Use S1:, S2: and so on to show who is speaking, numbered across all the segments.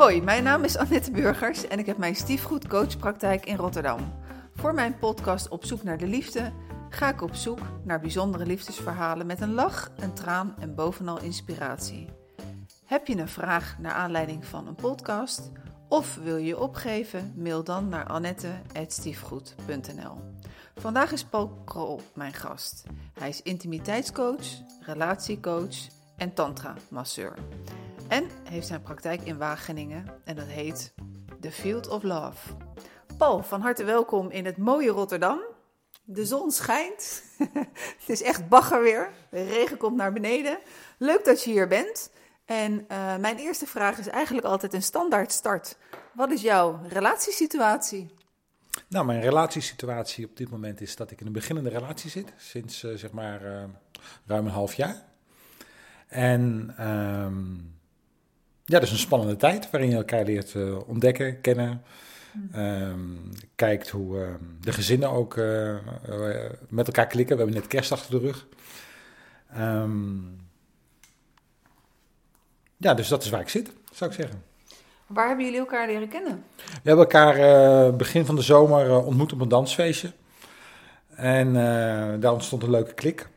S1: Hoi, mijn naam is Annette Burgers en ik heb mijn stiefgoed coachpraktijk in Rotterdam. Voor mijn podcast Op zoek naar de liefde ga ik op zoek naar bijzondere liefdesverhalen met een lach, een traan en bovenal inspiratie. Heb je een vraag naar aanleiding van een podcast of wil je opgeven? Mail dan naar annette.stiefgoed.nl Vandaag is Paul Krol mijn gast. Hij is intimiteitscoach, relatiecoach en tantra-masseur. En heeft zijn praktijk in Wageningen en dat heet The Field of Love. Paul, van harte welkom in het mooie Rotterdam. De zon schijnt. het is echt bagger weer. De regen komt naar beneden. Leuk dat je hier bent. En uh, mijn eerste vraag is eigenlijk altijd een standaard start. Wat is jouw relatiesituatie?
S2: Nou, mijn relatiesituatie op dit moment is dat ik in een beginnende relatie zit. Sinds uh, zeg maar uh, ruim een half jaar. En um, ja, dat is een spannende tijd waarin je elkaar leert uh, ontdekken, kennen. Um, kijkt hoe uh, de gezinnen ook uh, met elkaar klikken. We hebben net kerst achter de rug. Um, ja, dus dat is waar ik zit, zou ik zeggen.
S1: Waar hebben jullie elkaar leren kennen?
S2: We hebben elkaar begin van de zomer ontmoet op een dansfeestje. En daar ontstond een leuke klik.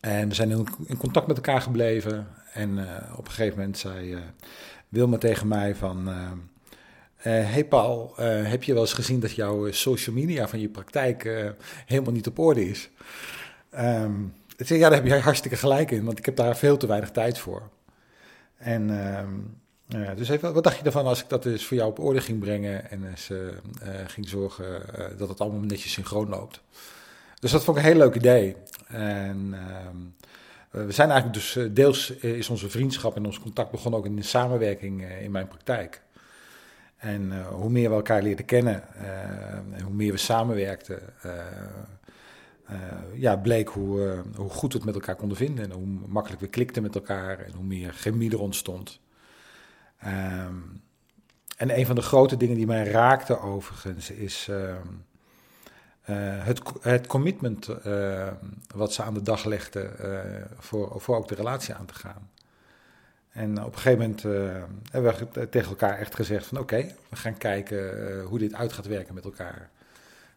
S2: En we zijn in contact met elkaar gebleven. En uh, op een gegeven moment zei uh, Wilma tegen mij van... Uh, hey Paul, heb je wel eens gezien dat jouw social media van je praktijk helemaal niet op orde is? Um, ja, daar heb je hartstikke gelijk in, want ik heb daar veel te weinig tijd voor. En uh, dus even, wat dacht je ervan als ik dat eens voor jou op orde ging brengen en eens ging zorgen dat het allemaal netjes synchroon loopt? Dus dat vond ik een heel leuk idee. En... Uh, we zijn eigenlijk dus, uh, deels is onze vriendschap en ons contact begonnen ook in de samenwerking uh, in mijn praktijk. En hoe meer we elkaar leerden kennen en hoe meer we samenwerkten, ja, bleek hoe, hoe goed we het met elkaar konden vinden en hoe makkelijk we klikten met elkaar en hoe meer chemie er ontstond. Um, en een van de grote dingen die mij raakte overigens is het, het commitment uh, wat ze aan de dag legden uh, voor, voor ook de relatie aan te gaan. En op een gegeven moment hebben we tegen elkaar echt gezegd van oké, we gaan kijken hoe dit uit gaat werken met elkaar.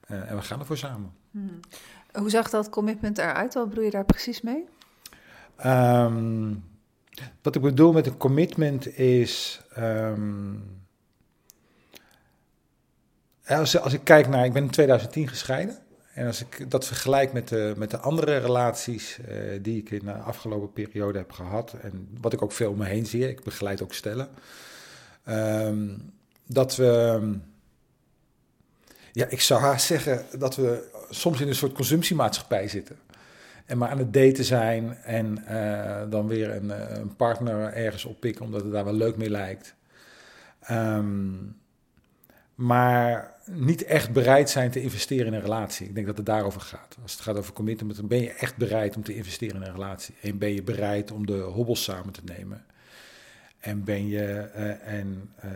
S2: en we gaan ervoor samen.
S1: Hmm. Hoe zag dat commitment eruit? Wat bedoel je daar precies mee?
S2: Um, wat ik bedoel met een commitment is... Um, als, als ik kijk naar, ik ben in 2010 gescheiden. En als ik dat vergelijk met de, met de andere relaties uh, die ik in de afgelopen periode heb gehad. En wat ik ook veel om me heen zie, ik begeleid ook stellen. Um, dat we, ja, ik zou haast zeggen dat we soms in een soort consumptiemaatschappij zitten. En maar aan het daten zijn en uh, dan weer een, een, partner ergens oppikken omdat het daar wel leuk mee lijkt. Um, maar niet echt bereid zijn te investeren in een relatie. Ik denk dat het daarover gaat. Als het gaat over commitment, dan ben je echt bereid om te investeren in een relatie. En ben je bereid om de hobbels samen te nemen. En ben je uh, en uh,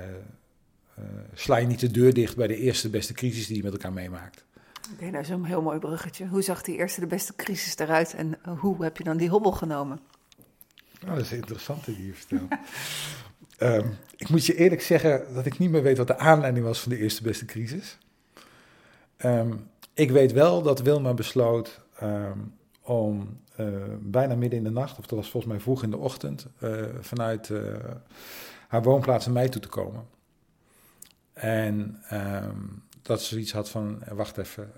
S2: uh, sla je niet de deur dicht bij de eerste beste crisis die je met elkaar meemaakt.
S1: Oké, okay, nou zo'n heel mooi bruggetje. Hoe zag die eerste de beste crisis eruit en hoe heb je dan die hobbel genomen?
S2: Nou, dat is interessant die je vertelt. Um, ik moet je eerlijk zeggen dat ik niet meer weet wat de aanleiding was van de eerste beste crisis. Um, ik weet wel dat Wilma besloot um, om uh, bijna midden in de nacht, of dat was volgens mij vroeg in de ochtend, uh, vanuit uh, haar woonplaats naar mij toe te komen. En dat ze zoiets had van, wacht even,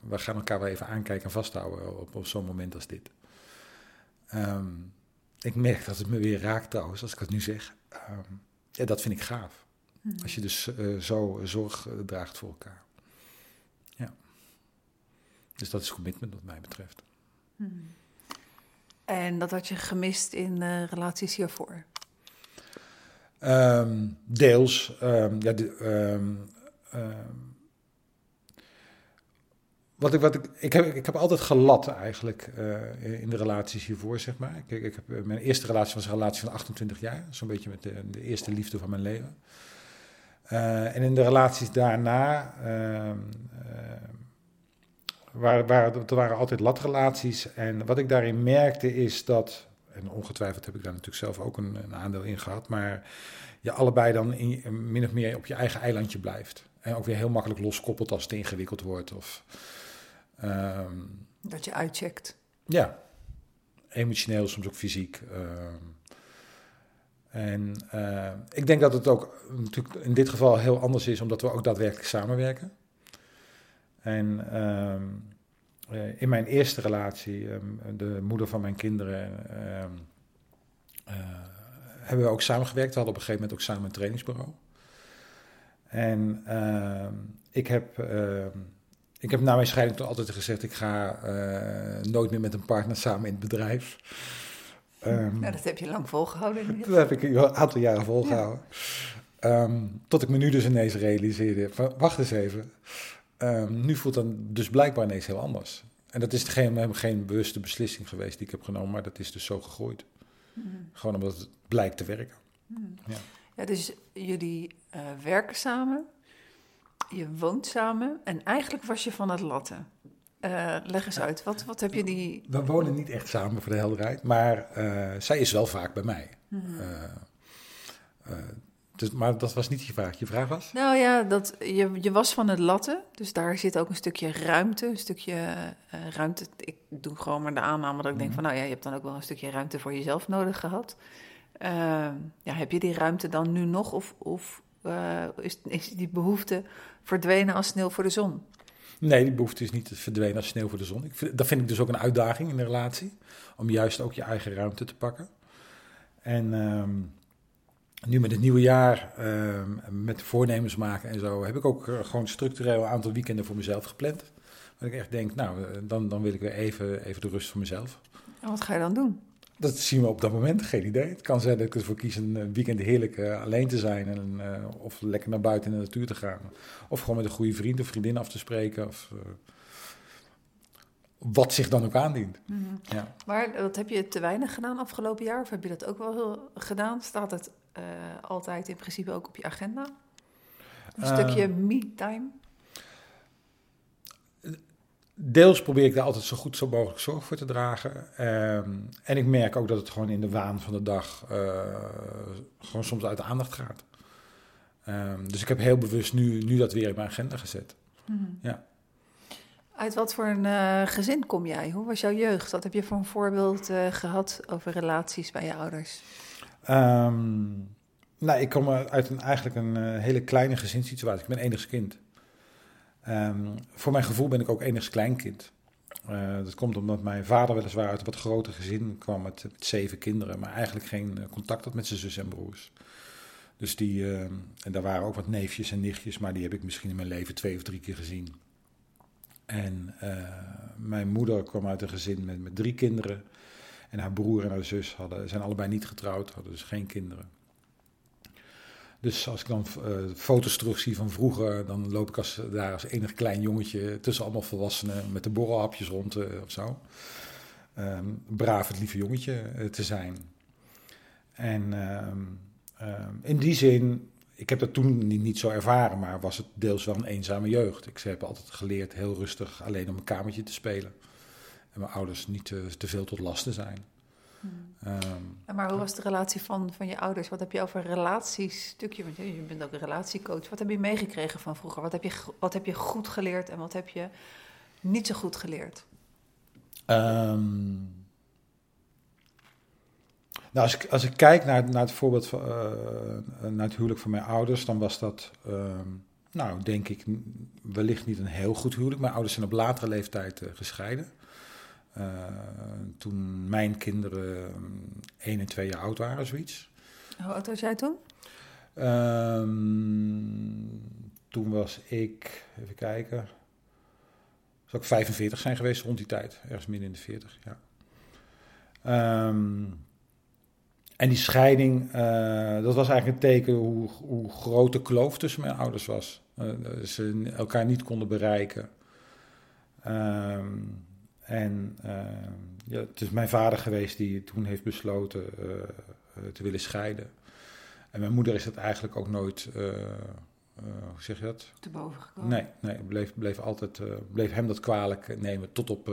S2: we gaan elkaar wel even aankijken en vasthouden op, op zo'n moment als dit. ik merk dat het me weer raakt trouwens, als ik het nu zeg. Um, ja, dat vind ik gaaf. Hmm. Als je dus uh, zo zorg uh, draagt voor elkaar. Ja. Dus dat is commitment wat mij betreft.
S1: Hmm. En dat had je gemist in relaties hiervoor?
S2: Um, deels. Um, ja, de, wat ik, wat ik, ik, heb, ik heb altijd gelat eigenlijk uh, in de relaties hiervoor, zeg maar. Ik, ik heb, mijn eerste relatie was een relatie van 28 jaar, zo'n beetje met de, eerste liefde van mijn leven. Uh, en in de relaties daarna waren, waren, er waren altijd latrelaties. En wat ik daarin merkte is dat En ongetwijfeld heb ik daar natuurlijk zelf ook een, een aandeel in gehad. Maar je allebei dan in, min of meer op je eigen eilandje blijft. En ook weer heel makkelijk loskoppelt als het ingewikkeld wordt. Of, ehm,
S1: dat je uitcheckt.
S2: Ja, emotioneel, soms ook fysiek. Ehm, en uh, ik denk dat het ook natuurlijk in dit geval heel anders is, omdat we ook daadwerkelijk samenwerken. En ehm, uh, in mijn eerste relatie, de moeder van mijn kinderen, uh, hebben we ook samengewerkt. We hadden op een gegeven moment ook samen een trainingsbureau. En ik heb ik heb na mijn scheiding toch altijd gezegd: ik ga uh, nooit meer met een partner samen in het bedrijf.
S1: Um, dat heb je lang volgehouden.
S2: Dat heb ik een aantal jaren volgehouden. Ja. Um, tot ik me nu dus ineens realiseerde: van, wacht eens even. Um, nu voelt dan dus blijkbaar ineens heel anders. En dat is geen, geen bewuste beslissing geweest die ik heb genomen, maar dat is dus zo gegroeid. Mm. Gewoon omdat het blijkt te werken.
S1: Mm. Ja. ja. dus jullie uh, werken samen je woont samen en eigenlijk was je van het latten. Uh, leg eens uit, wat, wat heb je die...
S2: We wonen niet echt samen voor de helderheid, maar uh, zij is wel vaak bij mij. Mm -hmm. uh, dus, maar dat was niet je vraag. Je vraag was?
S1: Nou ja, dat, je, je was van het latten, dus daar zit ook een stukje ruimte. Een stukje ruimte. Ik doe gewoon maar de aanname dat ik denk mhm. van, nou ja, je hebt dan ook wel een stukje ruimte voor jezelf nodig gehad. ja, heb je die ruimte dan nu nog of, of is, is die behoefte verdwenen als sneeuw voor de zon.
S2: Nee, die behoefte is niet verdwenen als sneeuw voor de zon. Ik vind, dat vind ik dus ook een uitdaging in de relatie. Om juist ook je eigen ruimte te pakken. En um, nu met het nieuwe jaar, um, met voornemens maken en zo, heb ik ook uh, gewoon structureel een aantal weekenden voor mezelf gepland. Dat ik echt denk, nou, uh, dan, dan wil ik weer even, even de rust voor mezelf.
S1: En wat ga je dan doen?
S2: Dat zien we op dat moment, geen idee. Het kan zijn dat ik ervoor kies een weekend heerlijk uh, alleen te zijn. En, uh, of lekker naar buiten in de natuur te gaan. Of gewoon met een goede vriend of vriendin af te spreken. Of, uh, wat zich dan ook aandient. Mm
S1: -hmm. ja. Maar dat heb je te weinig gedaan afgelopen jaar? Of heb je dat ook wel gedaan? Staat het altijd in principe ook op je agenda? Een stukje me-time?
S2: Deels probeer ik daar altijd zo goed zo mogelijk zorg voor te dragen. Um, en ik merk ook dat het gewoon in de waan van de dag uh, gewoon soms uit de aandacht gaat. Um, dus ik heb heel bewust nu, nu dat weer in mijn agenda gezet. Mm -hmm. Ja.
S1: Uit wat voor een uh, gezin kom jij? Hoe was jouw jeugd? Wat heb je voor een voorbeeld uh, gehad over relaties bij je ouders?
S2: Um, nou, ik kom uit een, eigenlijk een hele kleine gezinssituatie. Ik ben enigskind. Um, voor mijn gevoel ben ik ook enigszins kleinkind. Uh, dat komt omdat mijn vader weliswaar uit een wat groter gezin kwam met, met zeven kinderen, maar eigenlijk geen uh, contact had met zijn zus en broers. Dus die, uh, en daar waren ook wat neefjes en nichtjes, maar die heb ik misschien in mijn leven twee of drie keer gezien. En mijn moeder kwam uit een gezin met, met drie kinderen. En haar broer en haar zus hadden, zijn allebei niet getrouwd, hadden dus geen kinderen. Dus als ik dan uh, foto's terugzie van vroeger, dan loop ik als, daar als enig klein jongetje tussen allemaal volwassenen met de borrelhapjes rond uh, of zo. Um, braaf het lieve jongetje uh, te zijn. En um, um, in die zin, ik heb dat toen niet, zo ervaren, maar was het deels wel een eenzame jeugd. Ik heb altijd geleerd heel rustig alleen op een kamertje te spelen. En mijn ouders niet te veel tot last te zijn.
S1: Um, maar hoe was de relatie van, van je ouders? Wat heb je over relaties? Stukje, want je bent ook een relatiecoach. Wat heb je meegekregen van vroeger? Wat heb je, wat heb je goed geleerd en wat heb je niet zo goed geleerd?
S2: Um, nou, als ik, als ik kijk naar, naar het voorbeeld van uh, naar het huwelijk van mijn ouders, dan was dat, um, nou, denk ik, wellicht niet een heel goed huwelijk. Mijn ouders zijn op latere leeftijd uh, gescheiden. Uh, toen mijn kinderen 1 en 2 jaar oud waren, zoiets.
S1: Hoe oud was jij toen?
S2: Um, toen was ik, even kijken, zou ik 45 zijn geweest rond die tijd, ergens midden in de 40, ja. Um, en die scheiding, uh, dat was eigenlijk een teken hoe, hoe groot de kloof tussen mijn ouders was. Uh, ze elkaar niet konden bereiken. Um, en uh, ja, het is mijn vader geweest die toen heeft besloten uh, te willen scheiden. En mijn moeder is dat eigenlijk ook nooit, uh, hoe zeg je dat?
S1: Te boven gekomen?
S2: Nee, nee bleef, bleef, altijd, bleef hem dat kwalijk nemen tot op,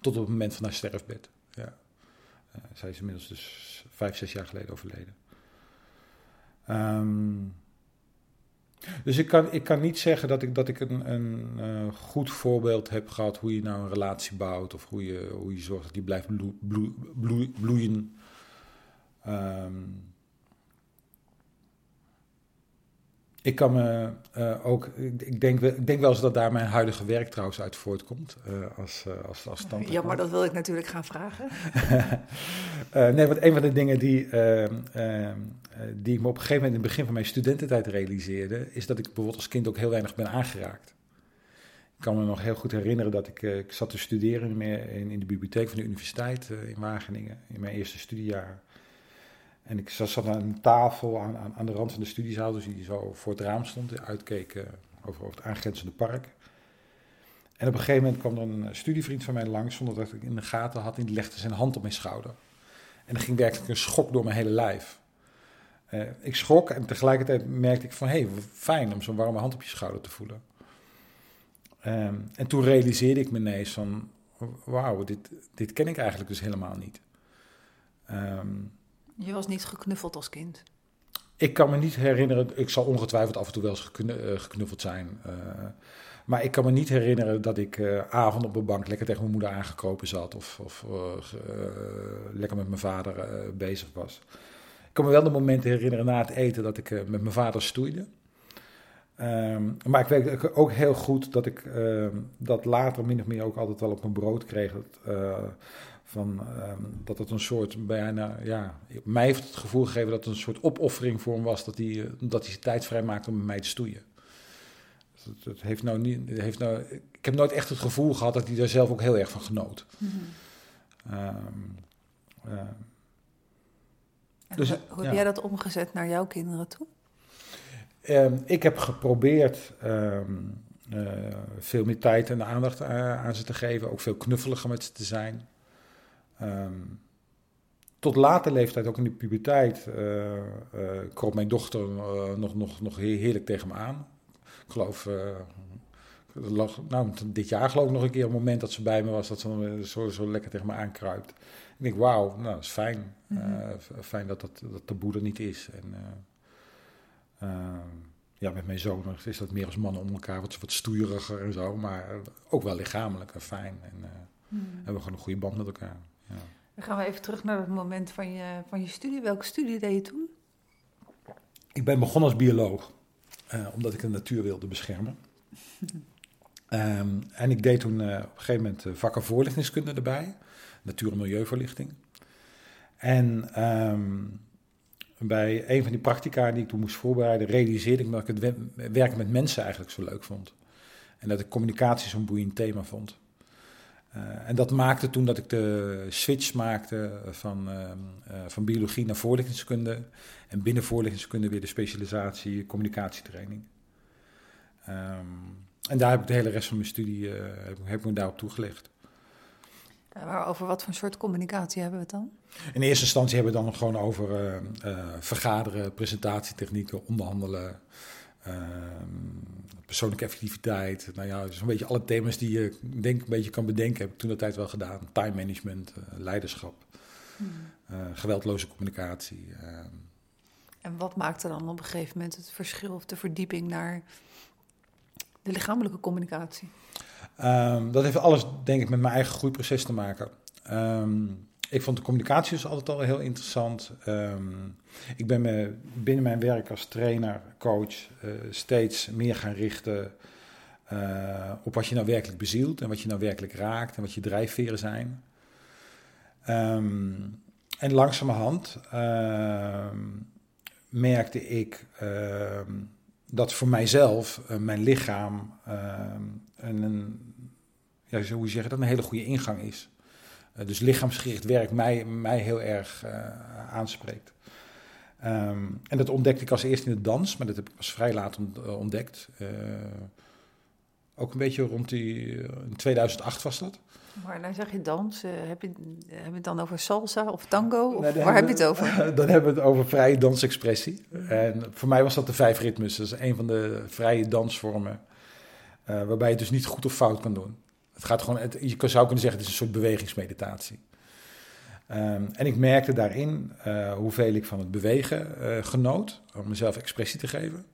S2: tot op het moment van haar sterfbed. Ja. zij is inmiddels dus vijf, zes jaar geleden overleden. Ehm, dus ik kan, ik kan niet zeggen dat ik, dat ik een, een goed voorbeeld heb gehad hoe je nou een relatie bouwt of hoe je, hoe je zorgt dat die blijft bloeien. Um, ik kan me uh, ook, ik denk, ik denk wel eens dat daar mijn huidige werk trouwens uit voortkomt. Uh, als, uh, als, als tante.
S1: Ja, maar dat wil ik natuurlijk gaan vragen.
S2: nee, want een van de dingen die, ehm, ehm, die ik me op een gegeven moment in het begin van mijn studententijd realiseerde, is dat ik bijvoorbeeld als kind ook heel weinig ben aangeraakt. Ik kan me nog heel goed herinneren dat ik, ik zat te studeren in, in de bibliotheek van de universiteit in Wageningen, in mijn eerste studiejaar. En ik zat aan een tafel aan, aan, aan, de rand van de studiezaal, dus die zo voor het raam stond, uitkeek over, over, het aangrenzende park. En op een gegeven moment kwam er een studievriend van mij langs, zonder dat ik in de gaten had, en die legde zijn hand op mijn schouder. En er ging werkelijk een schok door mijn hele lijf. Uh, ik schrok en tegelijkertijd merkte ik van, hé, hey, fijn om zo'n warme hand op je schouder te voelen. Um, en toen realiseerde ik me ineens van, wauw, dit, dit ken ik eigenlijk dus helemaal niet. Um,
S1: je was niet geknuffeld als kind?
S2: Ik kan me niet herinneren, ik zal ongetwijfeld af en toe wel eens eh, geknuffeld zijn. Uh, maar ik kan me niet herinneren dat ik uh, avond op een bank lekker tegen mijn moeder aangekropen zat. Of, of lekker met mijn vader bezig was. Ik kan me wel de momenten herinneren na het eten dat ik met mijn vader stoeide. Um, maar ik weet ook heel goed dat ik uh, dat later min of meer ook altijd wel op mijn brood kreeg. Van, um, dat het een soort bijna, ja, mij heeft het gevoel gegeven dat het een soort opoffering voor hem was dat hij, eh, dat hij zijn tijd vrij maakte om met mij te stoeien. Het, het, heeft nou niet, heeft nou, ik heb nooit echt het gevoel gehad dat hij daar zelf ook heel erg van genoot. Mm -hmm. um,
S1: dus, hoe, hoe heb jij dat omgezet naar jouw kinderen toe?
S2: Um, ik heb geprobeerd uh, veel meer tijd en aandacht aan, aan ze te geven, ook veel knuffeliger met ze te zijn. Um, tot later leeftijd, ook in de puberteit, uh, uh, kroop mijn dochter uh, nog, nog, nog heerlijk tegen me aan. Ik geloof, lag, nou, dit jaar geloof ik nog een keer een moment dat ze bij me was, dat ze zo, zo lekker tegen me aankruipt. Ik denk, wauw, nou, dat is fijn. Mm -hmm. fijn dat, dat, boer er niet is. En, ja, met mijn zoon is dat meer als mannen om elkaar, wat, wat stoeieriger en zo, maar ook wel lichamelijk en fijn. En mm. hebben we gewoon een goede band met elkaar. Ja.
S1: Dan gaan we even terug naar het moment van je, van je studie. Welke studie deed je toen?
S2: Ik ben begonnen als bioloog, uh, omdat ik de natuur wilde beschermen. um, en ik deed toen uh, op een gegeven moment uh, vakken voorlichtingskunde erbij, natuur- en milieuvoorlichting. En um, bij een van die practica die ik toen moest voorbereiden, realiseerde ik me dat ik het werken met mensen eigenlijk zo leuk vond. En dat ik communicatie zo'n boeiend thema vond. Uh, en dat maakte toen dat ik de switch maakte van, uh, uh, van biologie naar voorlichtingskunde. En binnen voorlichtingskunde weer de specialisatie communicatietraining. Um, en daar heb ik de hele rest van mijn studie heb, heb ik me daarop toegelegd.
S1: Maar over wat voor soort communicatie hebben we het dan?
S2: In eerste instantie hebben we het dan gewoon over vergaderen, presentatietechnieken, onderhandelen. Ehm, persoonlijke effectiviteit. Nou ja, zo'n beetje alle thema's die je denk een beetje kan bedenken, heb ik toen de tijd wel gedaan. Time management, uh, leiderschap, hmm. uh, geweldloze communicatie. Uh.
S1: En wat maakte dan op een gegeven moment het verschil of de verdieping naar de lichamelijke communicatie?
S2: Um, dat heeft alles, denk ik, met mijn eigen groeiproces te maken. Um, ik vond de communicatie dus altijd al heel interessant. Um, ik ben me binnen mijn werk als trainer, coach, uh, steeds meer gaan richten uh, op wat je nou werkelijk bezielt en wat je nou werkelijk raakt en wat je drijfveren zijn. Um, en langzamerhand uh, merkte ik dat voor mijzelf uh, mijn lichaam een, een, ja, hoe je zeggen, dat een hele goede ingang is. Eh, dus lichaamsgericht werk mij, mij heel erg uh, aanspreekt. Um, en dat ontdekte ik als eerste in de dans, maar dat heb ik pas vrij laat eh, ontdekt. Uh, ook een beetje rond die, in 2008 was dat.
S1: Maar nou zeg je dans, heb, je, heb je het dan over salsa of tango? Of waar heb je het over?
S2: Dan hebben we het over vrije dansexpressie. En voor mij was dat de vijf ritmes. Dat is een van de vrije dansvormen. waarbij je dus niet goed of fout kan doen. Het gaat gewoon, het, je zou kunnen zeggen, het is een soort bewegingsmeditatie. Ehm, en ik merkte daarin uh, hoeveel ik van het bewegen uh, genoot, om mezelf expressie te geven.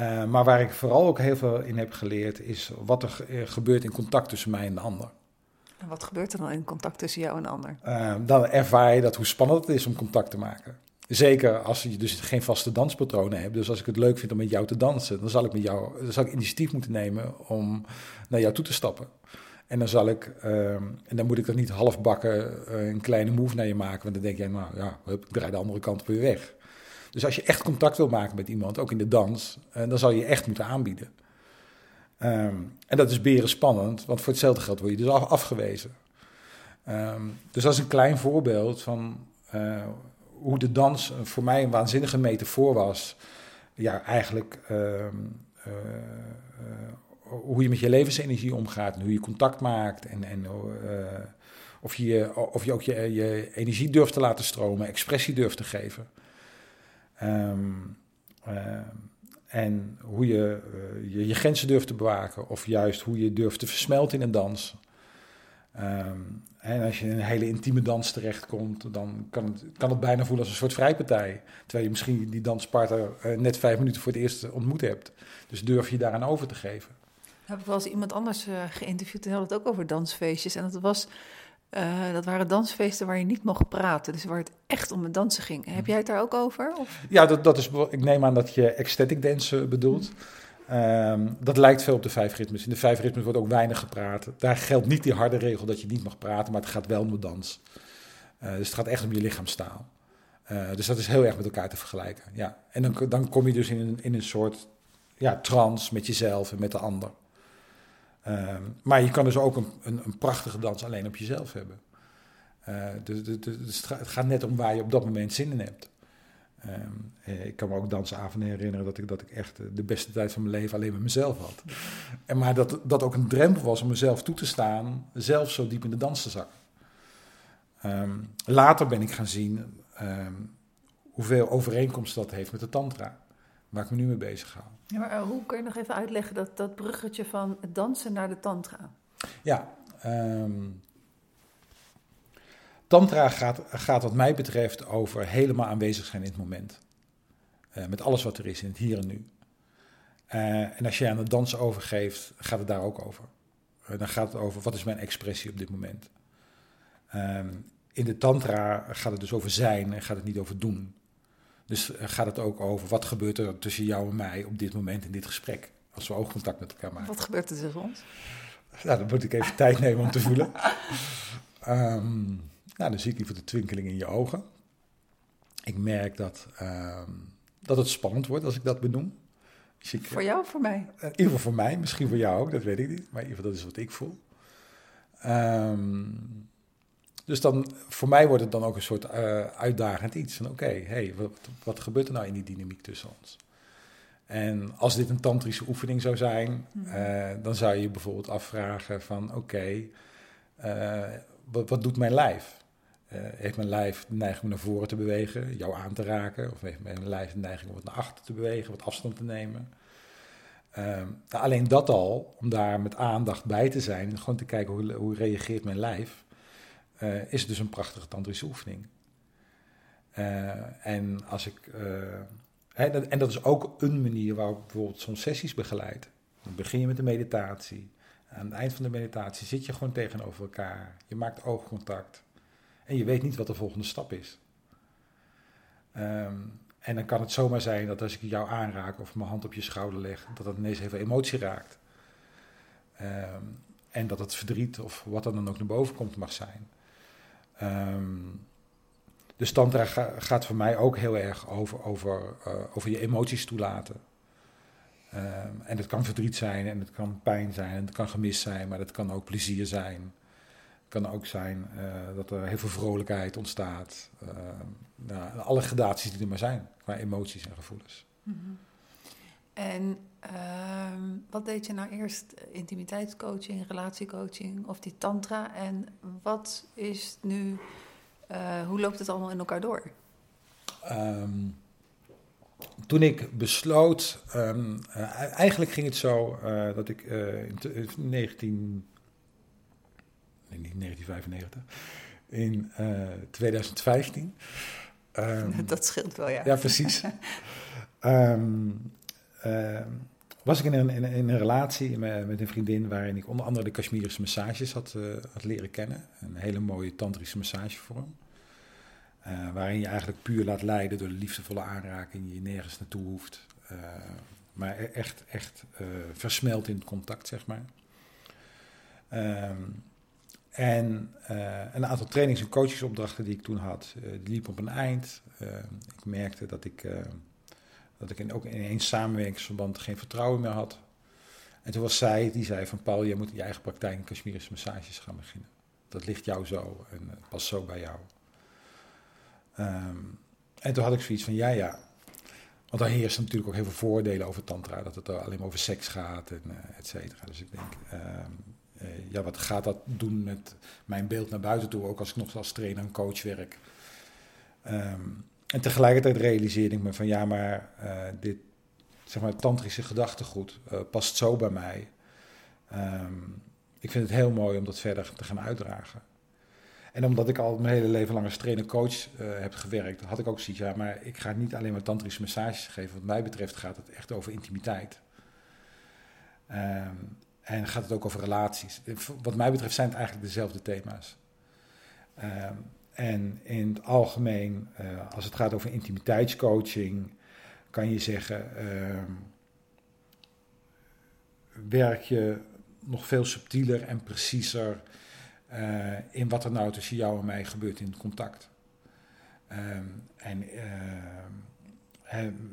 S2: Uh, maar waar ik vooral ook heel veel in heb geleerd, is wat er gebeurt in contact tussen mij en de ander.
S1: En wat gebeurt er dan in contact tussen jou en de ander?
S2: Ehm, dan ervaar je dat hoe spannend het is om contact te maken. Zeker als je dus geen vaste danspatronen hebt. Dus als ik het leuk vind om met jou te dansen, dan zal ik met jou dan zal ik initiatief moeten nemen om naar jou toe te stappen. En dan zal ik, ehm, en dan moet ik er niet halfbakken uh, een kleine move naar je maken. Want dan denk jij, nou ja, ik draai de andere kant weer weg. Dus als je echt contact wil maken met iemand, ook in de dans, uh, dan zal je echt moeten aanbieden. Um, en dat is beren spannend, want voor hetzelfde geld word je dus afgewezen. Um, dus dat is een klein voorbeeld van uh, hoe de dans voor mij een waanzinnige metafoor was. Ja, eigenlijk hoe je met je levensenergie omgaat en hoe je contact maakt. En, en of, je, of je ook je, je, energie durft te laten stromen, expressie durft te geven. Uh, en hoe je, je, je grenzen durft te bewaken, of juist hoe je durft te versmelten in een dans. Um, en als je in een hele intieme dans terechtkomt, dan kan het, kan het bijna voelen als een soort vrijpartij. Terwijl je misschien die danspartner net vijf minuten voor het eerst ontmoet hebt. Dus durf je daaraan over te geven
S1: heb ik wel eens iemand anders uh, geïnterviewd en had het ook over dansfeestjes. En dat, was, uh, dat waren dansfeesten waar je niet mocht praten. Dus waar het echt om het dansen ging. Heb jij het daar ook over? Of?
S2: Ja, dat, dat is, ik neem aan dat je ecstatic dance bedoelt. Um, dat lijkt veel op de vijf ritmes. In de vijf ritmes wordt ook weinig gepraat. Daar geldt niet die harde regel dat je niet mag praten, maar het gaat wel om de dans. Uh, dus het gaat echt om je lichaamstaal. Uh, dus dat is heel erg met elkaar te vergelijken. Ja. En dan, dan kom je dus in een, in een soort ja, trance met jezelf en met de ander. Um, maar je kan dus ook een, een, een, prachtige dans alleen op jezelf hebben. Uh, dus, dus, dus, het gaat net om waar je op dat moment zin in hebt. Um, ik kan me ook dansavonden herinneren dat ik, dat ik echt de beste tijd van mijn leven alleen met mezelf had. En maar dat dat ook een drempel was om mezelf toe te staan, zelf zo diep in de dans te zakken. Um, later ben ik gaan zien hoeveel overeenkomst dat heeft met de tantra waar ik me nu mee bezig hou.
S1: Ja, maar eh, hoe kun je nog even uitleggen dat, dat bruggetje van het dansen naar de tantra?
S2: Ja, um, tantra gaat, gaat wat mij betreft over helemaal aanwezig zijn in het moment. Uh, met alles wat er is in het hier en nu. Uh, en als je aan het dansen overgeeft, gaat het daar ook over. dan gaat het over wat is mijn expressie op dit moment. Um, in de tantra gaat het dus over zijn en gaat het niet over doen. Dus gaat het ook over wat gebeurt er tussen jou en mij op dit moment in dit gesprek. Als we oogcontact met elkaar maken.
S1: Wat gebeurt er tussen ons?
S2: Nou, dan moet ik even tijd nemen om te voelen. Um, nou, dan zie ik liever de twinkeling in je ogen. Ik merk dat, um, dat het spannend wordt als ik dat benoem.
S1: Dus ik, voor jou of voor mij?
S2: In ieder geval voor mij, misschien voor jou ook, dat weet ik niet. Maar in ieder geval, dat is wat ik voel. Um, dus dan, voor mij wordt het dan ook een soort uh, uitdagend iets. Van oké, okay, hey, wat, wat gebeurt er nou in die dynamiek tussen ons? En als dit een tantrische oefening zou zijn, uh, dan zou je je bijvoorbeeld afvragen van oké, okay, uh, wat, wat, doet mijn lijf? Heeft mijn lijf de neiging om naar voren te bewegen, jou aan te raken? Of heeft mijn lijf de neiging om wat naar achter te bewegen, wat afstand te nemen? nou, alleen dat al, om daar met aandacht bij te zijn, gewoon te kijken hoe, hoe reageert mijn lijf uh, is dus een prachtige tantrische oefening. Uh, en als ik. Dat, en dat is ook een manier waarop bijvoorbeeld zo'n sessies begeleid. Dan begin je met de meditatie. Aan het eind van de meditatie zit je gewoon tegenover elkaar. Je maakt oogcontact. En je weet niet wat de volgende stap is. Um, en dan kan het zomaar zijn dat als ik jou aanraak of mijn hand op je schouder leg, dat dat ineens even emotie raakt. Um, en dat het verdriet of wat dan ook naar boven komt mag zijn. Um, dus tantra gaat voor mij ook heel erg over, over, uh, over je emoties toelaten. En het kan verdriet zijn en het kan pijn zijn en het kan gemis zijn, maar het kan ook plezier zijn. Het kan ook zijn uh, dat er heel veel vrolijkheid ontstaat. Uh, nou, alle gradaties die er maar zijn qua emoties en gevoelens.
S1: Mm -hmm. En um, wat deed je nou eerst? Intimiteitscoaching, relatiecoaching of die tantra? En wat is nu, uh, hoe loopt het allemaal in elkaar door?
S2: Um, toen ik besloot, um, uh, eigenlijk ging het zo dat ik in 19, nee, niet 1995, in 2015.
S1: Ehm, dat scheelt wel, ja.
S2: Ja, precies. Ehm, ehm, was ik in een, in, in een relatie met, met, een vriendin waarin ik onder andere de Kashmirische massages had, uh, had leren kennen. Een hele mooie tantrische massagevorm. Uh, waarin je eigenlijk puur laat leiden door de liefdevolle aanraking, je nergens naartoe hoeft. Uh, maar e-, echt, echt versmelt in het contact, zeg maar. Um, en uh, een aantal trainings- en coachingsopdrachten die ik toen had, uh, die liepen op een eind. Uh, ik merkte dat ik, dat ik in, ook in één samenwerkingsverband geen vertrouwen meer had. En toen was zij, die zei van Paul, je moet in je eigen praktijk in Kashmirische massages gaan beginnen. Dat ligt jou zo en past zo bij jou. Um, en toen had ik zoiets van, ja ja, want daar heersen natuurlijk ook heel veel voordelen over tantra. Dat het alleen maar over seks gaat en et cetera. Dus ik denk, uh, ja, wat gaat dat doen met mijn beeld naar buiten toe, ook als ik nog als trainer en coach werk. Um, en tegelijkertijd realiseerde ik me van ja, maar uh, dit zeg maar, tantrische gedachtegoed uh, past zo bij mij. Um, ik vind het heel mooi om dat verder te gaan uitdragen. En omdat ik al mijn hele leven lang als trainer-coach heb gewerkt, had ik ook zoiets, ja, maar ik ga niet alleen maar tantrische massages geven. Wat mij betreft gaat het echt over intimiteit. Um, en gaat het ook over relaties. Wat mij betreft zijn het eigenlijk dezelfde thema's. Uh, en in het algemeen, uh, als het gaat over intimiteitscoaching, kan je zeggen, uh, werk je nog veel subtieler en preciezer eh, in wat er nou tussen jou en mij gebeurt in het contact. Ehm, en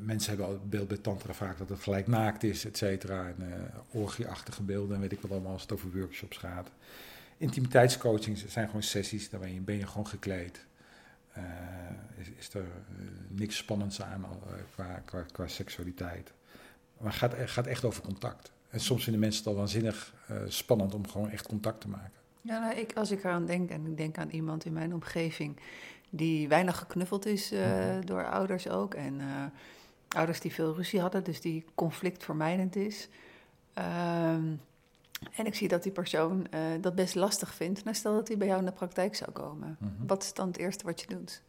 S2: mensen hebben het beeld bij tantra vaak dat het gelijk naakt is, et cetera. En uh, orgieachtige beelden en weet ik wat allemaal als het over workshops gaat. Intimiteitscoaching zijn gewoon sessies, daarmee ben je gewoon gekleed. Uh, is, er uh, niks spannends aan qua, qua, qua, seksualiteit. Maar het gaat, gaat, echt over contact. En soms vinden mensen het al waanzinnig spannend om gewoon echt contact te maken.
S1: Ja, nou, ik, als ik eraan denk, en ik denk aan iemand in mijn omgeving die weinig geknuffeld is uh, door ouders ook. En uh, ouders die veel ruzie hadden, dus die conflictvermijdend is. Um, en ik zie dat die persoon uh, dat best lastig vindt. Nou, stel dat hij bij jou in de praktijk zou komen. Mm -hmm. Wat is dan het eerste wat je doet?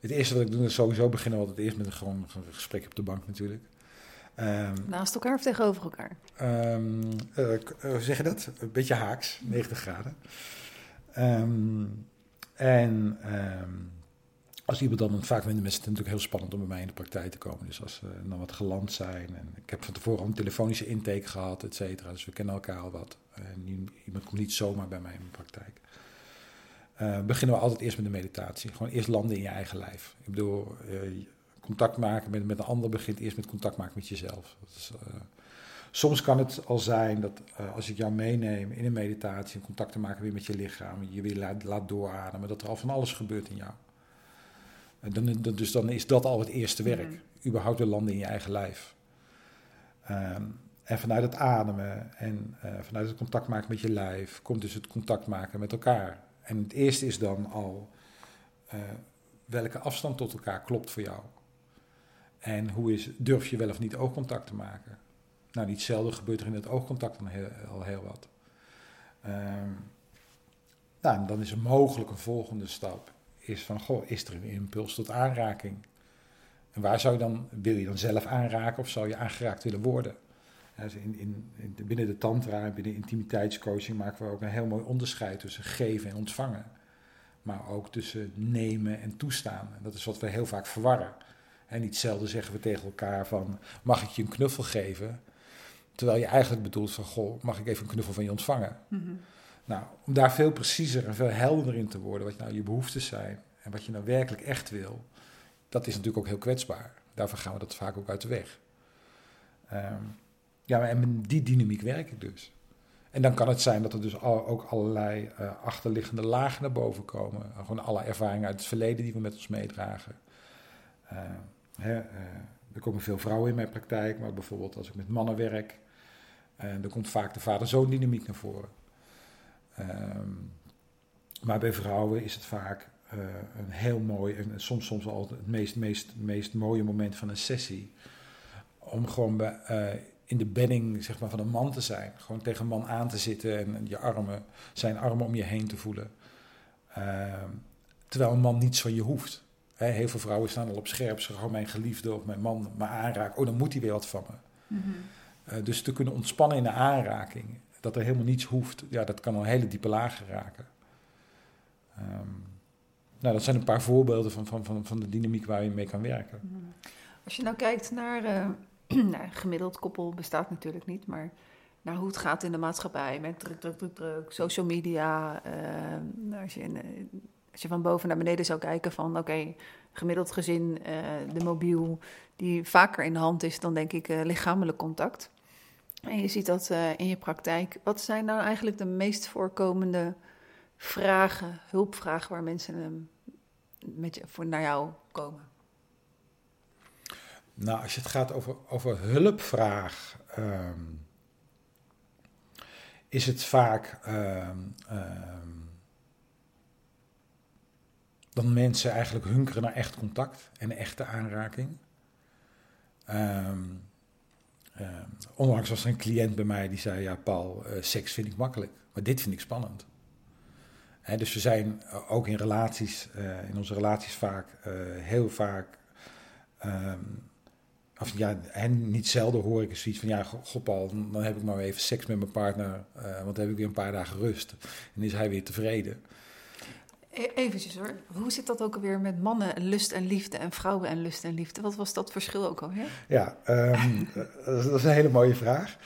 S2: Het eerste wat ik doe is sowieso beginnen altijd eerst met een, gewoon een gesprek op de bank natuurlijk.
S1: Um, Naast elkaar of tegenover elkaar?
S2: Um, hoe zeg je dat? Een beetje haaks, 90 graden. Um, en um, als iemand dan, vaak vinden mensen het natuurlijk heel spannend om bij mij in de praktijk te komen. Dus als ze dan wat geland zijn. En ik heb van tevoren al een telefonische intake gehad, et cetera. Dus we kennen elkaar al wat. En iemand komt niet zomaar bij mij in mijn praktijk. Uh, beginnen we altijd eerst met de meditatie. Gewoon eerst landen in je eigen lijf. Ik bedoel, uh, contact maken met, met een ander begint eerst met contact maken met jezelf. Dat is, uh, Soms kan het al zijn dat uh, als ik jou meeneem in een meditatie, in contact te maken weer met je lichaam, je weer laat, laat doorademen, dat er al van alles gebeurt in jou. En dan, dus dan is dat al het eerste werk. Mm. Überhaupt weer landen in je eigen lijf. Um, en vanuit het ademen en uh, vanuit het contact maken met je lijf komt dus het contact maken met elkaar. En het eerste is dan al uh, welke afstand tot elkaar klopt voor jou. En hoe is, durf je wel of niet oogcontact te maken? Nou, niet zelden gebeurt er in het oogcontact dan al heel wat. Um, nou, dan is er mogelijk een volgende stap. Is van, goh, is er een impuls tot aanraking? En waar zou je dan, wil je dan zelf aanraken of zou je aangeraakt willen worden? Dus in, in, in, binnen de tantra en binnen intimiteitscoaching maken we ook een heel mooi onderscheid tussen geven en ontvangen. Maar ook tussen nemen en toestaan. En dat is wat we heel vaak verwarren. En niet zelden zeggen we tegen elkaar van, mag ik je een knuffel geven? Terwijl je eigenlijk bedoelt van, goh, mag ik even een knuffel van je ontvangen? Mm -hmm. Nou, om daar veel preciezer en veel helderder in te worden, wat nou je behoeftes zijn en wat je nou werkelijk echt wil, dat is natuurlijk ook heel kwetsbaar. Daarvoor gaan we dat vaak ook uit de weg. Um, ja, en met die dynamiek werk ik dus. En dan kan het zijn dat er dus al, ook allerlei uh, achterliggende lagen naar boven komen. Gewoon alle ervaringen uit het verleden die we met ons meedragen. Uh, hè, uh, er komen veel vrouwen in mijn praktijk, maar bijvoorbeeld als ik met mannen werk, en dan komt vaak de vader-zoon dynamiek naar voren. Um, maar bij vrouwen is het vaak uh, een heel mooi en soms, soms al het meest, meest, meest mooie moment van een sessie. Om gewoon bij, uh, in de bedding zeg maar, van een man te zijn. Gewoon tegen een man aan te zitten en je armen, zijn armen om je heen te voelen. Ehm, terwijl een man niets van je hoeft. Hè, heel veel vrouwen staan al op scherp, ze gewoon mijn geliefde of mijn man me aanraken. Oh, dan moet hij weer wat van me.
S1: Mhm.
S2: Eh, dus te kunnen ontspannen in de aanraking, dat er helemaal niets hoeft, ja, dat kan een hele diepe lagen raken. Ehm, nou, dat zijn een paar voorbeelden van, van, van, van de dynamiek waar je mee kan werken.
S1: Mhm. Als je nou kijkt naar, eh, nou, gemiddeld koppel bestaat natuurlijk niet, maar naar hoe het gaat in de maatschappij met druk, druk, druk, druk, social media. eh, als, je in, eh, als je van boven naar beneden zou kijken van oké, gemiddeld gezin, eh, de mobiel, die vaker in de hand is dan denk ik eh, lichamelijk contact. En je ziet dat eh, in je praktijk. Wat zijn nou eigenlijk de meest voorkomende vragen, hulpvragen waar mensen eh, met je, voor naar jou komen?
S2: Nou, als je het gaat over, over hulpvraag, ehm, is het vaak ehm, ehm, dat mensen eigenlijk hunkeren naar echt contact en echte aanraking. Ehm, onlangs was er een cliënt bij mij die zei: Ja, Paul, eh, seks vind ik makkelijk, maar dit vind ik spannend. Dus we zijn eh, ook in relaties, eh, in onze relaties vaak, heel vaak. ehm, of ja, en niet zelden hoor ik eens zoiets van, ja, go- god Paul, dan dan heb ik maar even seks met mijn partner, want dan heb ik weer een paar dagen rust. En is hij weer tevreden.
S1: E- Eventjes hoor, hoe zit dat ook alweer met mannen en lust en liefde en vrouwen en lust en liefde? Wat was dat verschil ook alweer?
S2: Ja, ehm, dat is- dat een hele mooie vraag.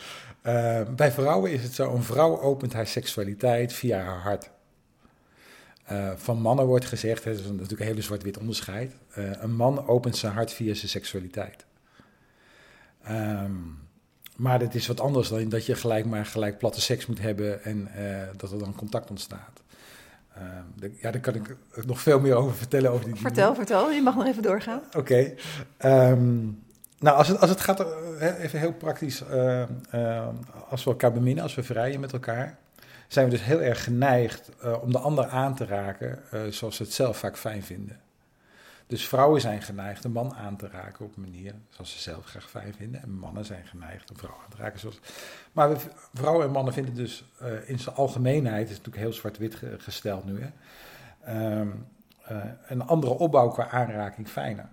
S2: Ehm, bij vrouwen is het zo, een vrouw opent haar seksualiteit via haar hart. Eh, van mannen wordt gezegd, dat is natuurlijk een hele zwart-wit onderscheid, eh, een man opent zijn hart via zijn seksualiteit. Ehm, maar dit is wat anders dan dat je gelijk maar gelijk platte seks moet hebben en eh, dat er dan contact ontstaat. Ehm, ja, daar kan ik nog veel meer over vertellen. Over die
S1: Vertel, vertel, je mag nog even doorgaan.
S2: Oké. Ehm, nou, als het, als het gaat, even heel praktisch, eh, eh, als we elkaar beminnen, als we vrijen met elkaar, zijn we dus heel erg geneigd eh, om de ander aan te raken eh, zoals ze het zelf vaak fijn vinden. Dus vrouwen zijn geneigd een man aan te raken op een manier zoals ze zelf graag fijn vinden. En mannen zijn geneigd een vrouw aan te raken zoals... Maar we, vrouwen en mannen vinden dus eh, in zijn algemeenheid, is natuurlijk heel zwart-wit ge- gesteld nu, hè, ehm, eh, een andere opbouw qua aanraking fijner.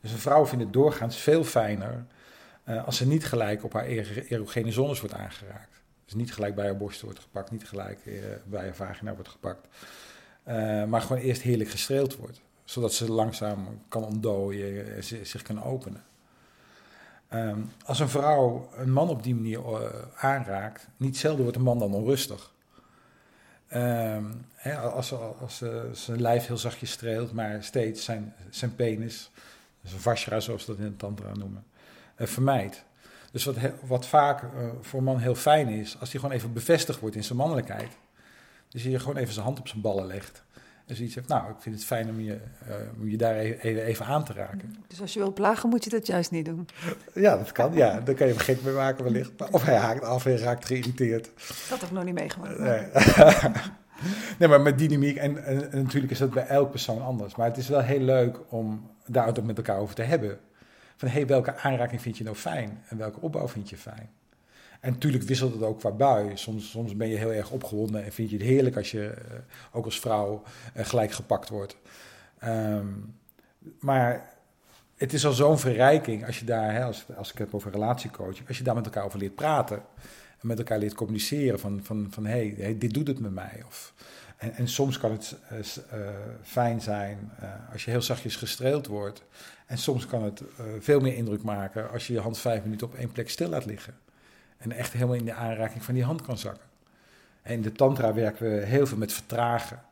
S2: Dus een vrouw vindt het doorgaans veel fijner eh, als ze niet gelijk op haar ero- erogene zones wordt aangeraakt. Dus niet gelijk bij haar borst wordt gepakt, niet gelijk bij haar vagina wordt gepakt. Maar gewoon eerst heerlijk gestreeld wordt. Zodat ze langzaam kan ontdooien, en zi- zich kan openen. Ehm, als een vrouw een man op die manier eh, aanraakt, niet zelden wordt een man dan onrustig. Ehm, als als ze zijn lijf heel zachtjes streelt, maar steeds zijn, zijn penis, zijn vajra zoals ze dat in het tantra noemen, eh, vermijdt. Dus wat, wat vaak eh, voor een man heel fijn is, als hij gewoon even bevestigd wordt in zijn mannelijkheid. Dus hij gewoon even zijn hand op zijn ballen legt. En zoiets zegt, nou, ik vind het fijn om je, eh, om je daar even, even, even aan te raken.
S1: Dus als je wil plagen, moet je dat juist niet doen.
S2: Ja, dat kan. Ja, dan kan je hem gek mee maken wellicht. Of hij haakt af en raakt geïrriteerd.
S1: Dat heb ik nog niet meegemaakt.
S2: Nee. nee, maar met dynamiek. En, en, en natuurlijk is dat bij elk persoon anders. Maar het is wel heel leuk om daar het ook met elkaar over te hebben. Van, hé, hey, welke aanraking vind je nou fijn? En welke opbouw vind je fijn? En natuurlijk wisselt het ook qua bui. Soms, soms ben je heel erg opgewonden en vind je het heerlijk als je, eh, ook als vrouw, eh, gelijk gepakt wordt. Ehm, maar het is al zo'n verrijking als je daar, als, ik het heb over relatiecoaching, als je daar met elkaar over leert praten en met elkaar leert communiceren van, van, van hey, hey, dit doet het met mij. Of, en, en soms kan het eh, fijn zijn als je heel zachtjes gestreeld wordt. En soms kan het veel meer indruk maken als je je hand vijf minuten op één plek stil laat liggen. En echt helemaal in de aanraking van die hand kan zakken. En in de tantra werken we heel veel met vertragen.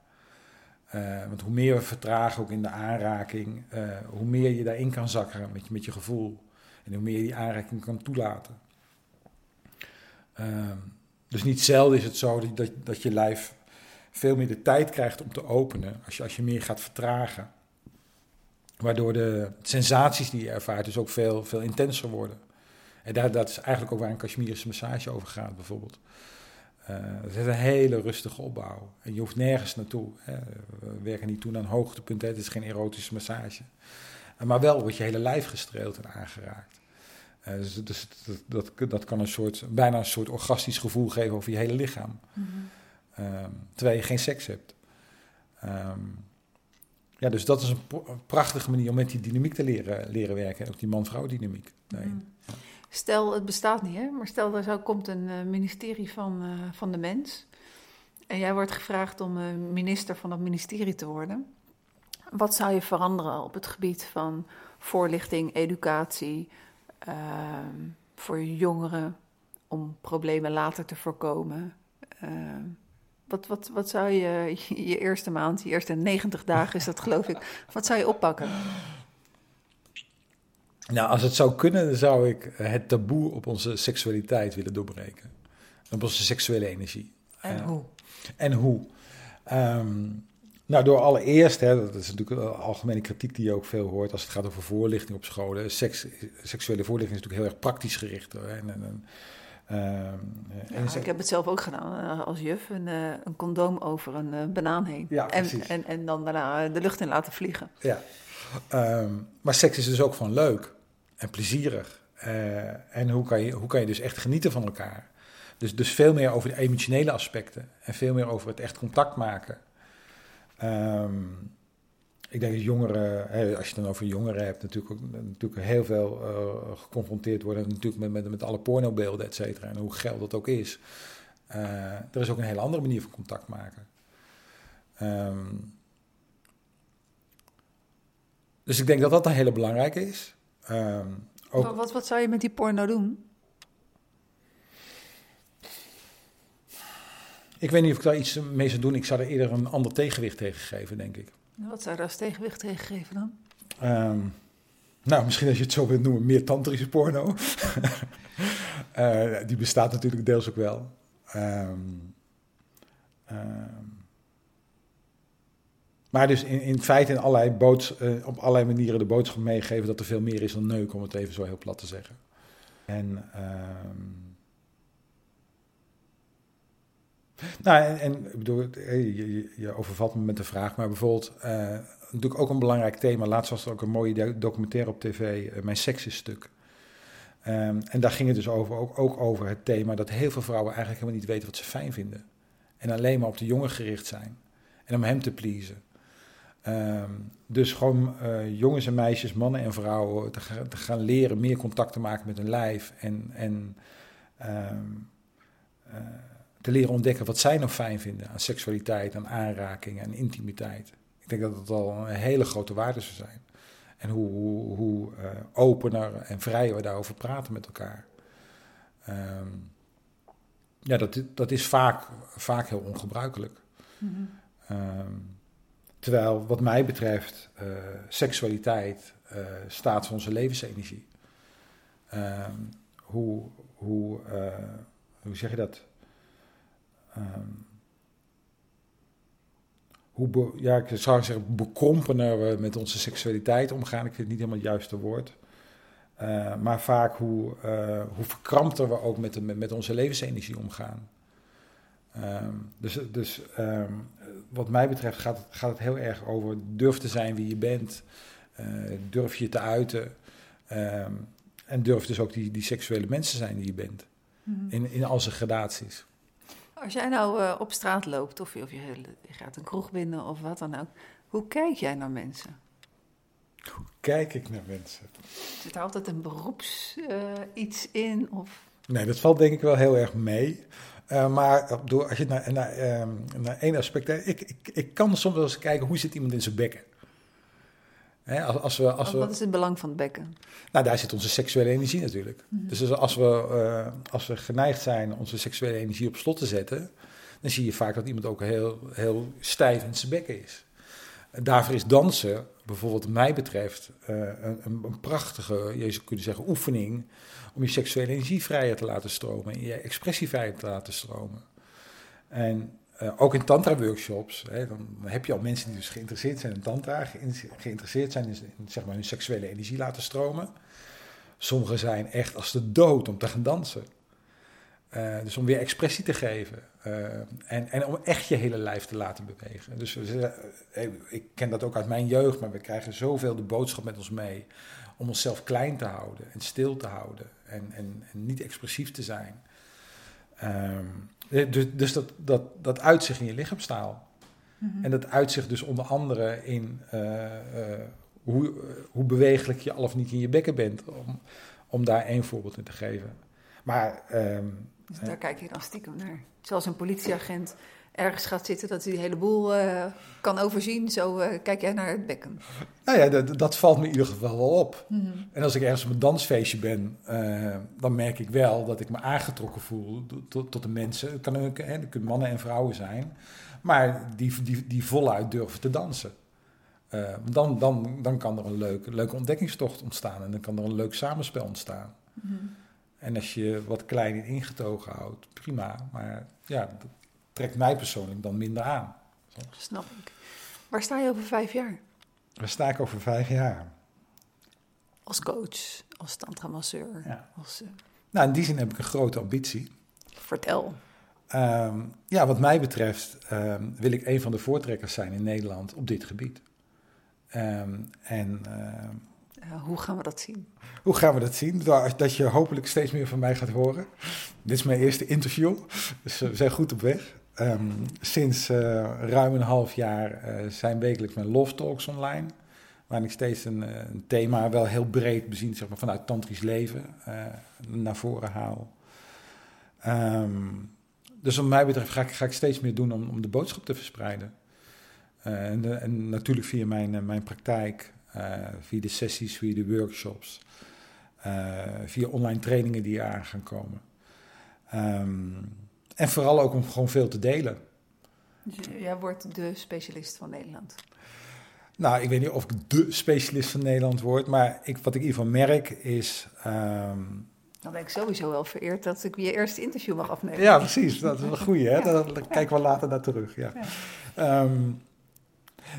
S2: Eh, want hoe meer we vertragen, ook in de aanraking, eh, hoe meer je daarin kan zakken met, je- met je gevoel. En hoe meer je die aanraking kan toelaten. Ehm, dus niet zelden is het zo dat, dat, je lijf veel meer de tijd krijgt om te openen als je, als je meer gaat vertragen. Waardoor de sensaties die je ervaart dus ook veel, veel intenser worden. En daar, dat is eigenlijk ook waar een Kashmirische massage over gaat bijvoorbeeld. Eh, het is een hele rustige opbouw. En je hoeft nergens naartoe. Hè. We werken niet toe aan hoogtepunten. Het is geen erotische massage. Eh, maar wel wordt je hele lijf gestreeld en aangeraakt. Eh, dus dus dat, dat, dat kan een soort, bijna een soort orgastisch gevoel geven over je hele lichaam. Ehm, terwijl je geen seks hebt. Ehm, ja, dus dat is een, prachtige manier om met die dynamiek te leren, leren werken. Ook die man-vrouw dynamiek.
S1: Mhm. Stel, het bestaat niet, hè? maar stel, er zo komt een uh, ministerie van, uh, van de mens. En jij wordt gevraagd om uh, minister van dat ministerie te worden. Wat zou je veranderen op het gebied van voorlichting, educatie, ehm, voor jongeren, om problemen later te voorkomen? Ehm, wat, wat, wat zou je je eerste maand, je eerste 90 dagen is dat geloof ik, wat zou je oppakken?
S2: Nou, als het zou kunnen, dan zou ik het taboe op onze seksualiteit willen doorbreken. Op onze seksuele energie.
S1: En hoe?
S2: En hoe? Ehm, nou, door allereerst, hè, dat is natuurlijk een algemene kritiek die je ook veel hoort als het gaat over voorlichting op scholen. Seks, seksuele voorlichting is natuurlijk heel erg praktisch gericht. Hoor. En, en,
S1: uh, ja, ik heb het zelf ook gedaan als juf. Een, een condoom over een banaan heen.
S2: Ja,
S1: en, en, en dan daarna de lucht in laten vliegen.
S2: Ja. Um, maar seks is dus ook van leuk en plezierig. en hoe kan, je, hoe kan je dus echt genieten van elkaar? Dus, dus veel meer over de emotionele aspecten. En veel meer over het echt contact maken. Um, ik denk dat jongeren, als je het dan over jongeren hebt, natuurlijk, ook, natuurlijk heel veel uh, geconfronteerd worden natuurlijk met, met, met alle pornobeelden, et cetera. En hoe geld dat ook is. Uh, er is ook een hele andere manier van contact maken. Um, dus ik denk dat dat een hele belangrijke is. Um,
S1: ook, wat, wat zou je met die porno doen?
S2: Ik weet niet of ik daar iets mee zou doen. Ik zou er eerder een ander tegenwicht tegen geven, denk ik.
S1: Wat zou je als tegenwicht tegen geven dan?
S2: Um, nou, misschien als je het zo wilt noemen, meer tantrische porno. uh, die bestaat natuurlijk deels ook wel. Um, um, maar dus in, in feite in allerlei boods, uh, op allerlei manieren de boodschap meegeven dat er veel meer is dan neuk, om het even zo heel plat te zeggen. En... Nou, en, ik bedoel, je, je, overvalt me met de vraag, maar bijvoorbeeld, uh, natuurlijk ook een belangrijk thema. Laatst was er ook een mooie documentaire op tv, Mijn Seks is Stuk. Um, en daar ging het dus over, ook, ook, over het thema dat heel veel vrouwen eigenlijk helemaal niet weten wat ze fijn vinden. En alleen maar op de jongen gericht zijn. En om hem te pleasen. Um, dus gewoon uh, jongens en meisjes, mannen en vrouwen te, ga, te, gaan leren meer contact te maken met hun lijf. En, en um, te leren ontdekken wat zij nog fijn vinden aan seksualiteit, aan aanraking en intimiteit. Ik denk dat dat al een hele grote waarde zou zijn. En hoe, hoe, hoe uh, opener en vrijer we daarover praten met elkaar. Um, ja, dat, dat is vaak, vaak heel ongebruikelijk. Mm -hmm. Terwijl, wat mij betreft, uh, seksualiteit uh, staat voor onze levensenergie. Um, hoe, hoe, hoe zeg je dat? Um, hoe, ja, ik zou zeggen, bekrompener we met onze seksualiteit omgaan. Ik vind het niet helemaal het juiste woord. Maar vaak hoe, hoe verkrampter we ook met, de, met, onze levensenergie omgaan. Um, dus dus wat mij betreft gaat het, gaat het heel erg over durf te zijn wie je bent. Uh, durf je te uiten. en durf dus ook die, die seksuele mensen zijn die je bent. Mm -hmm. in, in al zijn gradaties.
S1: Als jij nou uh, op straat loopt of, je, of je, je, gaat een kroeg binnen of wat dan ook, hoe kijk jij naar mensen?
S2: Hoe kijk ik naar mensen?
S1: Zit er altijd een beroeps uh, iets in? Of?
S2: Nee, dat valt denk ik wel heel erg mee. Uh, maar door, als je naar, naar, uh, naar één aspect... Ik, ik, ik kan soms wel eens kijken, hoe zit iemand in zijn bekken?
S1: Hè, als, als we, als we, wat is het belang van het bekken?
S2: Nou, daar zit onze seksuele energie natuurlijk. Mm -hmm. Dus als we, uh, als we geneigd zijn onze seksuele energie op slot te zetten, dan zie je vaak dat iemand ook heel, heel stijf in zijn bekken is. Daarvoor is dansen, bijvoorbeeld mij betreft, uh, een, een, prachtige, je zou kunnen zeggen, oefening om je seksuele energie vrijer te laten stromen en je expressie vrijer te laten stromen. En uh, ook in tantra-workshops, dan heb je al mensen die dus geïnteresseerd zijn in tantra, geïnteresseerd zijn in, in zeg maar, hun seksuele energie laten stromen. Sommigen zijn echt als de dood om te gaan dansen. Uh, dus om weer expressie te geven. Uh, en, en om echt je hele lijf te laten bewegen. Dus we, ik ken dat ook uit mijn jeugd, maar we krijgen zoveel de boodschap met ons mee. Om onszelf klein te houden en stil te houden en, en, en niet expressief te zijn. Um, dus, dus dat, dat, dat uit zich in je lichaamstaal. En dat uitzicht dus onder andere in hoe, hoe bewegelijk je al of niet in je bekken bent. Om, om daar één voorbeeld in te geven. Maar... Ehm,
S1: dus daar kijk je dan stiekem naar. Zoals een politieagent ergens gaat zitten dat hij die hele boel uh, kan overzien. Zo uh, kijk jij naar het bekken.
S2: Nou ja, dat, dat, valt me in ieder geval wel op. Mm -hmm. En als ik ergens op een dansfeestje ben, uh, dan merk ik wel dat ik me aangetrokken voel tot, tot de mensen. Het kan ook, hè, kunnen mannen en vrouwen zijn, maar die, die, die voluit durven te dansen. dan, dan, dan kan er een leuke, leuke ontdekkingstocht ontstaan en dan kan er een leuk samenspel ontstaan. Mm -hmm. En als je wat klein ingetogen houdt, prima. Maar ja, dat trekt mij persoonlijk dan minder aan.
S1: Zo. Snap ik. Waar sta je over vijf jaar?
S2: Waar sta ik over vijf jaar?
S1: Als coach, als tantramasseur. Ja. Als, uh...
S2: Nou, in die zin heb ik een grote ambitie.
S1: Vertel.
S2: Um, ja, wat mij betreft um, wil ik een van de voortrekkers zijn in Nederland op dit gebied. Um, en
S1: hoe gaan we dat zien?
S2: Hoe gaan we dat zien? Dat je hopelijk steeds meer van mij gaat horen. Dit is mijn eerste interview, dus we zijn goed op weg. Um, sinds uh, ruim een half jaar zijn wekelijks mijn Love Talks online. Waarin ik steeds een, een, thema, wel heel breed bezien, zeg maar, vanuit tantrisch leven naar voren haal. Um, dus wat mij betreft ga ik, ga ik steeds meer doen om, om de boodschap te verspreiden. En, en, natuurlijk via mijn, mijn praktijk, via de sessies, via de workshops, uh, via online trainingen die aan gaan komen. Um, en vooral ook om gewoon veel te delen.
S1: Dus jij wordt de specialist van Nederland?
S2: Nou, ik weet niet of ik de specialist van Nederland word, maar ik, wat ik in ieder geval merk is. Um,
S1: dan ben ik sowieso wel vereerd dat ik je eerste interview mag afnemen.
S2: Ja, precies. Dat is een goede, hè? Ja. Daar kijken we later naar terug. Ja. ja. Um,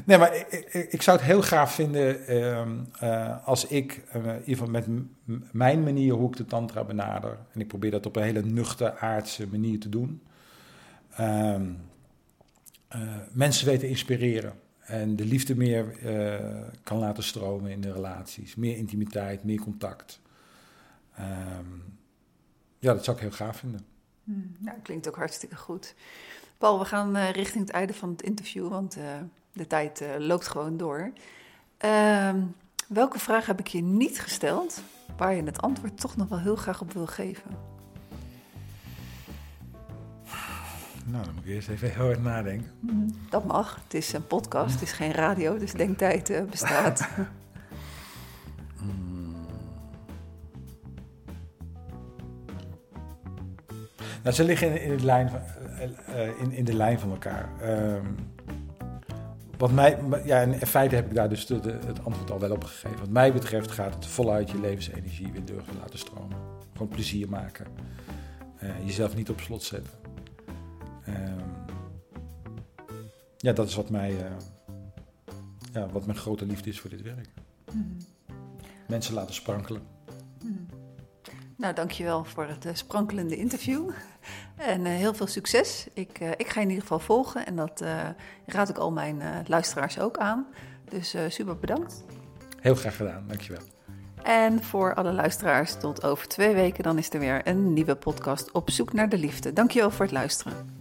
S2: Nee, maar ik, zou het heel gaaf vinden um, uh, als ik, uh, in ieder geval met mijn manier hoe ik de tantra benader, en ik probeer dat op een hele nuchter aardse manier te doen, um, uh, mensen weten inspireren. En de liefde meer kan laten stromen in de relaties. Meer intimiteit, meer contact. Um, ja, dat zou ik heel gaaf vinden.
S1: Hmm, nou, klinkt ook hartstikke goed. Paul, we gaan richting het einde van het interview, want de tijd uh, loopt gewoon door. Uh, welke vraag heb ik je niet gesteld, waar je het antwoord toch nog wel heel graag op wil geven?
S2: Nou, dan moet ik eerst even heel hard nadenken.
S1: Mm, dat mag. Het is een podcast, het is geen radio, dus denktijd uh, bestaat.
S2: mm. Nou, ze liggen in, in, het lijn van, uh, in, in de lijn van elkaar. Um, wat mij, ja, in feite heb ik daar dus de, de, het antwoord al wel op gegeven. Wat mij betreft gaat het voluit je levensenergie weer durven laten stromen. Gewoon plezier maken. Uh, jezelf niet op slot zetten. Uh, ja, dat is wat, mij, uh, ja, wat mijn grote liefde is voor dit werk. Mm. Mensen laten sprankelen.
S1: Nou, dankjewel voor het uh, sprankelende interview. En uh, heel veel succes. Ik, uh, ik ga je in ieder geval volgen en dat raad ik al mijn luisteraars ook aan. Dus super bedankt.
S2: Heel graag gedaan, dankjewel.
S1: En voor alle luisteraars, tot over twee weken dan is er weer een nieuwe podcast op zoek naar de liefde. Dankjewel voor het luisteren.